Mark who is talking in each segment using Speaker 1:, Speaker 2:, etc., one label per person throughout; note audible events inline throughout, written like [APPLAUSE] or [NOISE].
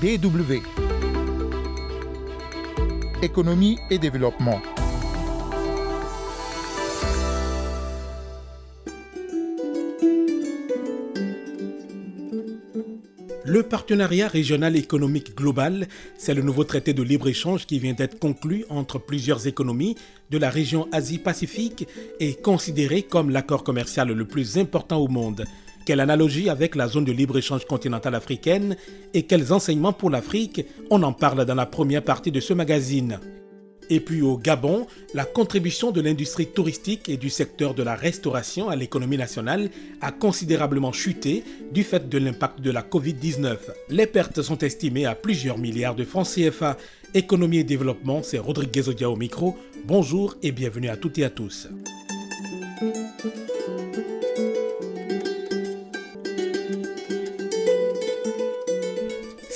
Speaker 1: DW. Économie et développement.
Speaker 2: Le partenariat régional économique global, c'est le nouveau traité de libre-échange qui vient d'être conclu entre plusieurs économies de la région Asie-Pacifique et considéré comme l'accord commercial le plus important au monde. Quelle analogie avec la zone de libre-échange continentale africaine et quels enseignements pour l'Afrique On en parle dans la première partie de ce magazine. Et puis au Gabon, la contribution de l'industrie touristique et du secteur de la restauration à l'économie nationale a considérablement chuté du fait de l'impact de la Covid-19. Les pertes sont estimées à plusieurs milliards de francs CFA. Économie et développement, c'est Rodriguez Odia au micro. Bonjour et bienvenue à toutes et à tous.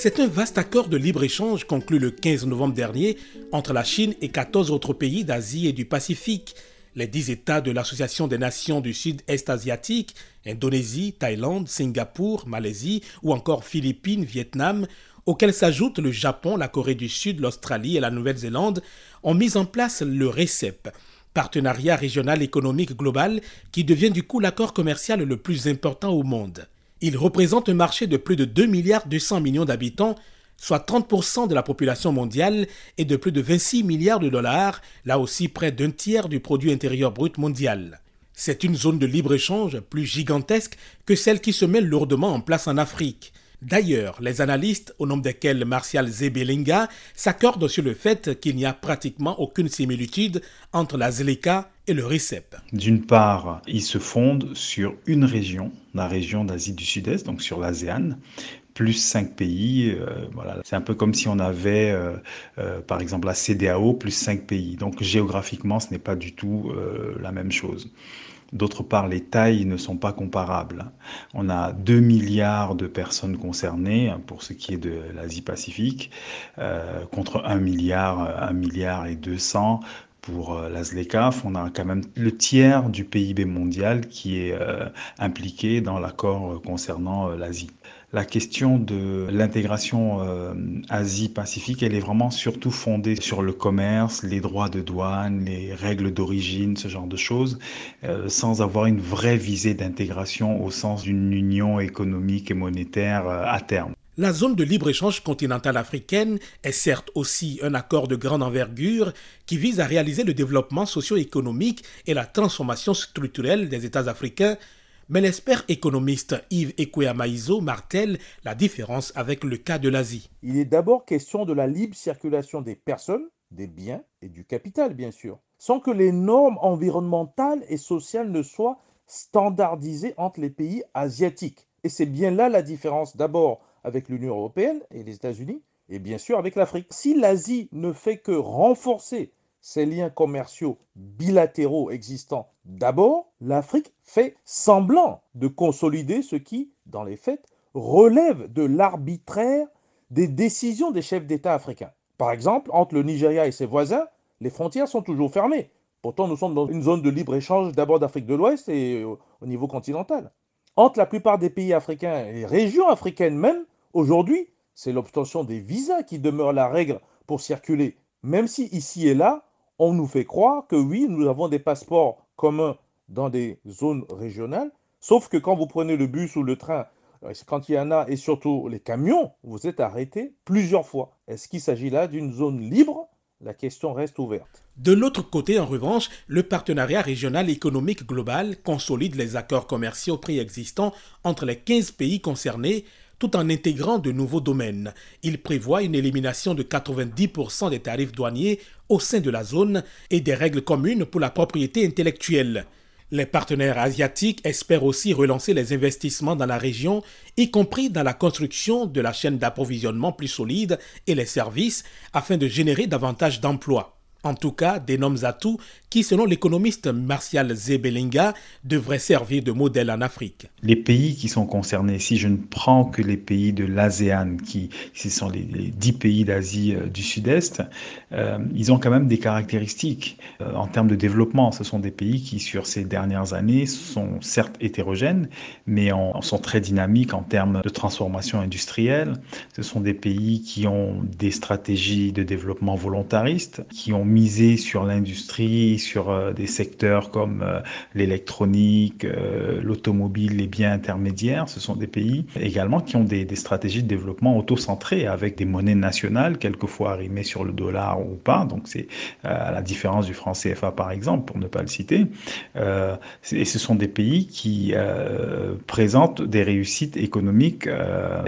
Speaker 2: C'est un vaste accord de libre-échange conclu le 15 novembre dernier entre la Chine et 14 autres pays d'Asie et du Pacifique. Les 10 États de l'Association des Nations du Sud-Est asiatique, Indonésie, Thaïlande, Singapour, Malaisie ou encore Philippines, Vietnam, auxquels s'ajoutent le Japon, la Corée du Sud, l'Australie et la Nouvelle-Zélande, ont mis en place le RECEP, Partenariat régional économique global, qui devient du coup l'accord commercial le plus important au monde. Il représente un marché de plus de 2 milliards 200 millions d'habitants, soit 30% de la population mondiale et de plus de 26 milliards de dollars, là aussi près d'un tiers du produit intérieur brut mondial. C'est une zone de libre-échange plus gigantesque que celle qui se met lourdement en place en Afrique. D'ailleurs, les analystes, au nombre desquels Martial Zebelinga, s'accordent sur le fait qu'il n'y a pratiquement aucune similitude entre la ZLECA et le RICEP.
Speaker 3: D'une part, il se fonde sur une région, la région d'Asie du Sud-Est, donc sur l'ASEAN, plus cinq pays. Euh, voilà. C'est un peu comme si on avait, euh, euh, par exemple, la CDAO plus cinq pays. Donc géographiquement, ce n'est pas du tout la même chose. D'autre part, les tailles ne sont pas comparables. On a 2 milliards de personnes concernées hein, pour ce qui est de l'Asie-Pacifique, euh, contre 1 milliard, 1 milliard et 200 pour euh, la ZLECAF, on a quand même le tiers du PIB mondial qui est euh, impliqué dans l'accord concernant l'Asie la question de l'intégration euh, Asie-Pacifique, elle est vraiment surtout fondée sur le commerce, les droits de douane, les règles d'origine, ce genre de choses, euh, sans avoir une vraie visée d'intégration au sens d'une union économique et monétaire euh, à terme.
Speaker 2: La zone de libre-échange continentale africaine est certes aussi un accord de grande envergure qui vise à réaliser le développement socio-économique et la transformation structurelle des États africains, mais l'expert économiste Yves Ekweyamaizo martèle la différence avec le cas de l'Asie.
Speaker 4: Il est d'abord question de la libre circulation des personnes, des biens et du capital, bien sûr, sans que les normes environnementales et sociales ne soient standardisées entre les pays asiatiques. Et c'est bien là la différence d'abord avec l'Union européenne et les États-Unis, et bien sûr avec l'Afrique. Si l'Asie ne fait que renforcer ces liens commerciaux bilatéraux existants d'abord, l'Afrique fait semblant de consolider ce qui, dans les faits, relève de l'arbitraire des décisions des chefs d'État africains. Par exemple, entre le Nigeria et ses voisins, les frontières sont toujours fermées. Pourtant, nous sommes dans une zone de libre-échange d'abord d'Afrique de l'Ouest et au niveau continental. Entre la plupart des pays africains et régions africaines même, aujourd'hui, c'est l'obtention des visas qui demeure la règle pour circuler, même si ici et là, on nous fait croire que oui, nous avons des passeports communs dans des zones régionales, sauf que quand vous prenez le bus ou le train, euh, quand il y en a, et surtout les camions, vous êtes arrêté plusieurs fois. Est-ce qu'il s'agit là d'une zone libre? La question reste ouverte.
Speaker 2: De l'autre côté, en revanche, le partenariat régional économique global consolide les accords commerciaux préexistants entre les 15 pays concernés tout en intégrant de nouveaux domaines. Il prévoit une élimination de 90% des tarifs douaniers au sein de la zone et des règles communes pour la propriété intellectuelle. Les partenaires asiatiques espèrent aussi relancer les investissements dans la région, y compris dans la construction de la chaîne d'approvisionnement plus solide et les services, afin de générer davantage d'emplois. En tout cas d'énormes atouts qui, selon l'économiste Martial Zebelinga, devraient servir de modèle en Afrique.
Speaker 3: Les pays qui sont concernés, si je ne prends que les pays de l'ASEAN, qui ce sont les, dix pays d'Asie euh, du Sud-Est, euh, ils ont quand même des caractéristiques euh, en termes de développement. Ce sont des pays qui, sur ces dernières années, sont certes hétérogènes, mais sont très dynamiques en termes de transformation industrielle. Ce sont des pays qui ont des stratégies de développement volontaristes, qui ont misé sur l'industrie, sur euh, des secteurs comme euh, l'électronique, euh, l'automobile, les biens intermédiaires. Ce sont des pays également qui ont des, stratégies de développement auto-centrées avec des monnaies nationales, quelquefois arrimées sur le dollar ou pas. Donc c'est à la différence du franc CFA par exemple, pour ne pas le citer. et ce sont des pays qui présentent des réussites économiques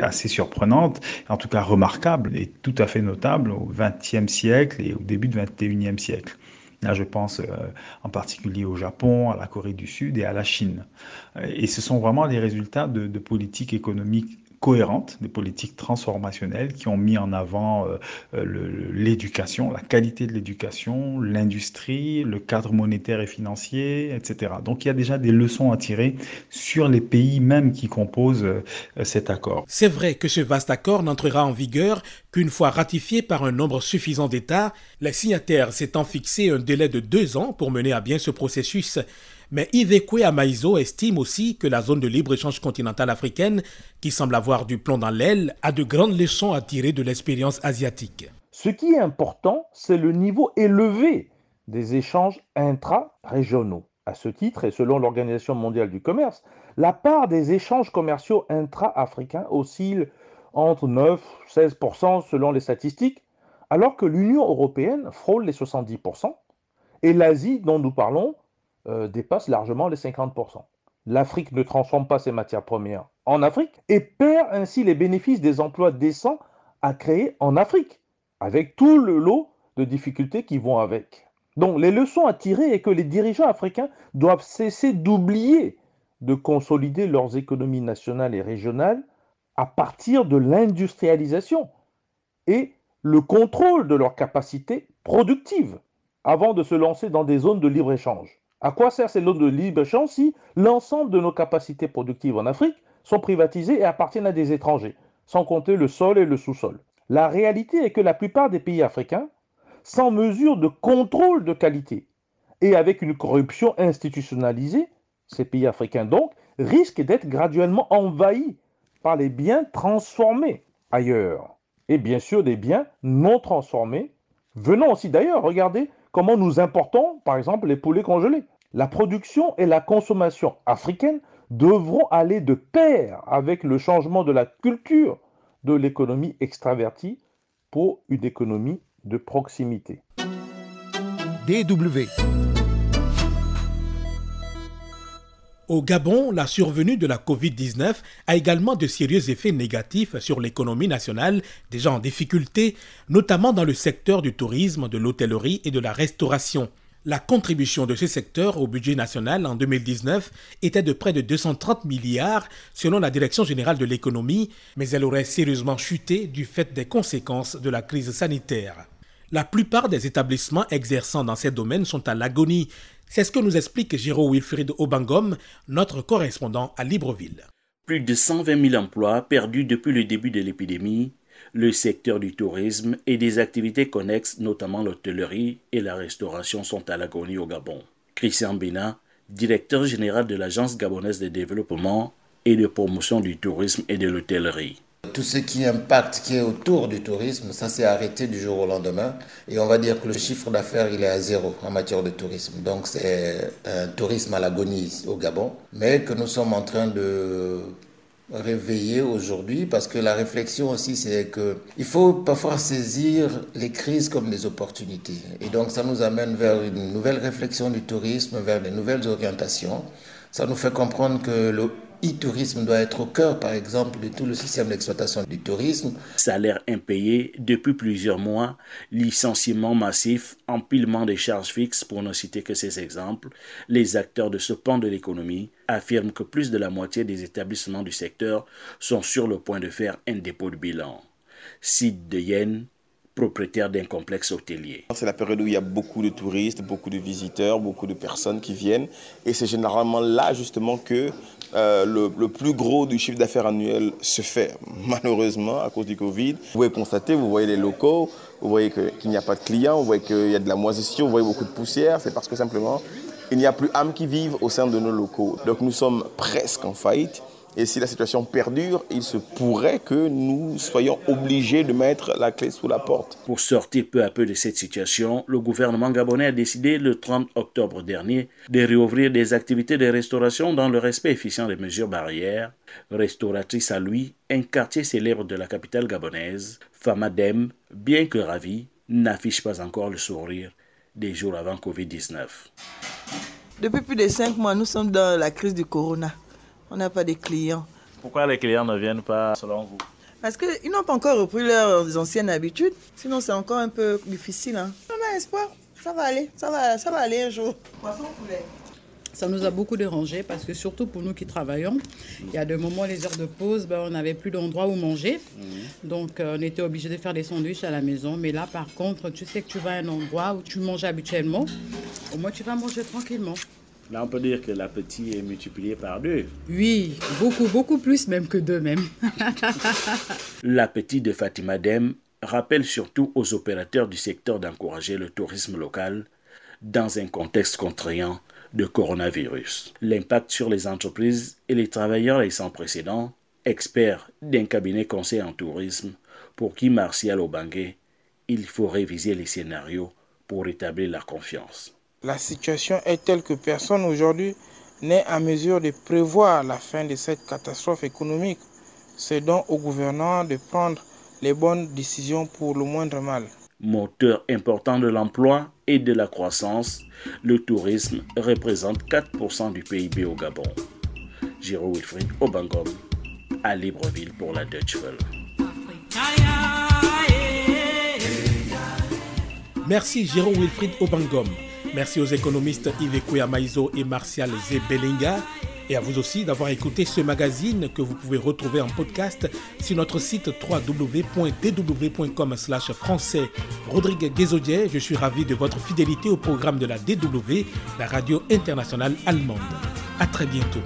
Speaker 3: assez surprenantes, en tout cas remarquables et tout à fait notables au XXe siècle et au début du XXIe siècle. Là, je pense euh, en particulier au Japon, à la Corée du Sud et à la Chine. Et ce sont vraiment les résultats de politiques économiques cohérentes, des politiques transformationnelles qui ont mis en avant euh, euh, l'éducation, la qualité de l'éducation, l'industrie, le cadre monétaire et financier, etc. Donc il y a déjà des leçons à tirer sur les pays même qui composent euh, cet accord.
Speaker 2: C'est vrai que ce vaste accord n'entrera en vigueur qu'une fois ratifié par un nombre suffisant d'États, les signataires s'étant fixé un délai de deux ans pour mener à bien ce processus. Mais Ivekwe Amaizo estime aussi que la zone de libre-échange continentale africaine, qui semble avoir du plomb dans l'aile, a de grandes leçons à tirer de l'expérience asiatique.
Speaker 4: Ce qui est important, c'est le niveau élevé des échanges intra-régionaux. À ce titre, et selon l'Organisation mondiale du commerce, la part des échanges commerciaux intra-africains oscille entre 9 et 16% selon les statistiques, alors que l'Union européenne frôle les 70% et l'Asie, dont nous parlons, euh, dépasse largement les 50%. L'Afrique ne transforme pas ses matières premières en Afrique et perd ainsi les bénéfices des emplois décents à créer en Afrique, avec tout le lot de difficultés qui vont avec. Donc les leçons à tirer est que les dirigeants africains doivent cesser d'oublier de consolider leurs économies nationales et régionales à partir de l'industrialisation et le contrôle de leurs capacités productives avant de se lancer dans des zones de libre-échange. À quoi sert ces lots de libre-échange si l'ensemble de nos capacités productives en Afrique sont privatisées et appartiennent à des étrangers, sans compter le sol et le sous-sol? La réalité est que la plupart des pays africains, sans mesure de contrôle de qualité et avec une corruption institutionnalisée, ces pays africains donc risquent d'être graduellement envahis par les biens transformés ailleurs. Et bien sûr des biens non transformés, venant aussi d'ailleurs, regardez comment nous importons par exemple les poulets congelés. La production et la consommation africaines devront aller de pair avec le changement de la culture de l'économie extravertie pour une économie de proximité.
Speaker 2: DW Au Gabon, la survenue de la Covid-19 a également de sérieux effets négatifs sur l'économie nationale, déjà en difficulté, notamment dans le secteur du tourisme, de l'hôtellerie et de la restauration. La contribution de ce secteur au budget national en 2019 était de près de 230 milliards selon la Direction générale de l'économie, mais elle aurait sérieusement chuté du fait des conséquences de la crise sanitaire. La plupart des établissements exerçant dans ces domaines sont à l'agonie. C'est ce que nous explique Giro Wilfried Obangom, notre correspondant à Libreville.
Speaker 5: Plus de 120 000 emplois perdus depuis le début de l'épidémie le secteur du tourisme et des activités connexes, notamment l'hôtellerie et la restauration, sont à l'agonie au Gabon. Christian Bina, directeur général de l'Agence gabonaise de développement et de promotion du tourisme et de l'hôtellerie.
Speaker 6: Tout ce qui impacte, qui est autour du tourisme, ça s'est arrêté du jour au lendemain. Et on va dire que le chiffre d'affaires, il est à zéro en matière de tourisme. Donc c'est un tourisme à l'agonie au Gabon, mais que nous sommes en train de réveillé aujourd'hui parce que la réflexion aussi c'est que il faut parfois saisir les crises comme des opportunités et donc ça nous amène vers une nouvelle réflexion du tourisme vers de nouvelles orientations ça nous fait comprendre que le e-tourisme doit être au cœur, par exemple, de tout le système d'exploitation du tourisme.
Speaker 5: Salaire impayé depuis plusieurs mois, licenciement massif, empilement des charges fixes, pour ne citer que ces exemples, les acteurs de ce pan de l'économie affirment que plus de la moitié des établissements du secteur sont sur le point de faire un dépôt de bilan. Sid de Yen, propriétaire d'un complexe hôtelier.
Speaker 7: C'est la période où il y a beaucoup de touristes, beaucoup de visiteurs, beaucoup de personnes qui viennent. Et c'est généralement là justement que euh, le, plus gros du chiffre d'affaires annuel se fait. [LAUGHS] Malheureusement, à cause du Covid, vous pouvez constater, vous voyez les locaux, vous voyez qu'il n'y a pas de clients, vous voyez qu'il y a de la moisissure, vous voyez beaucoup de poussière. C'est parce que simplement, il n'y a plus âme qui vive au sein de nos locaux. Donc nous sommes presque en faillite. Et si la situation perdure, il se pourrait que nous soyons obligés de mettre la clé sous la porte.
Speaker 5: Pour sortir peu à peu de cette situation, le gouvernement gabonais a décidé le 30 octobre dernier de réouvrir des activités de restauration dans le respect efficient des mesures barrières. Restauratrice à lui, un quartier célèbre de la capitale gabonaise, Famadem, bien que ravi, n'affiche pas encore le sourire des jours avant Covid-19.
Speaker 8: Depuis plus de cinq mois, nous sommes dans la crise du corona. On n'a pas de clients.
Speaker 5: Pourquoi les clients ne viennent pas selon vous?
Speaker 8: Parce qu'ils n'ont pas encore repris leurs anciennes habitudes. Sinon, c'est encore un peu difficile. Hein. On a espoir. Ça va aller. Ça va, ça va aller un jour. Poisson poulet.
Speaker 9: Ça nous a beaucoup dérangé parce que surtout pour nous qui travaillons, il y a des moments, les heures de pause, ben, on n'avait plus d'endroit où manger. Mhm. Donc euh, on était obligé de faire des sandwichs à la maison. Mais là, par contre, tu sais que tu vas à un endroit où tu manges habituellement. Au moins, tu vas manger tranquillement.
Speaker 5: Là, on peut dire que l'appétit est multiplié par deux.
Speaker 9: Oui, beaucoup, beaucoup plus même que deux même. [LAUGHS]
Speaker 5: l'appétit de Fatima Dem rappelle surtout aux opérateurs du secteur d'encourager le tourisme local dans un contexte contraignant de coronavirus. L'impact sur les entreprises et les travailleurs est sans précédent. Expert d'un cabinet conseil en tourisme, pour qui Martial Obangue, il faut réviser les scénarios pour rétablir la confiance.
Speaker 10: La situation est telle que personne aujourd'hui n'est à mesure de prévoir la fin de cette catastrophe économique. C'est donc au gouvernement de prendre les bonnes décisions pour le moindre mal.
Speaker 5: Moteur important de l'emploi et de la croissance, le tourisme représente 4% du PIB au Gabon. Giro Wilfried Obangom, à Libreville pour la Deutsche Welle.
Speaker 2: Merci Giro Wilfried Obangom. Merci aux économistes Yves Maizo et Martial Zebelinga. Et à vous aussi d'avoir écouté ce magazine que vous pouvez retrouver en podcast sur notre site www.dw.com français. Rodrigue Guézodier, je suis ravi de votre fidélité au programme de la DW, la radio internationale allemande. À très bientôt.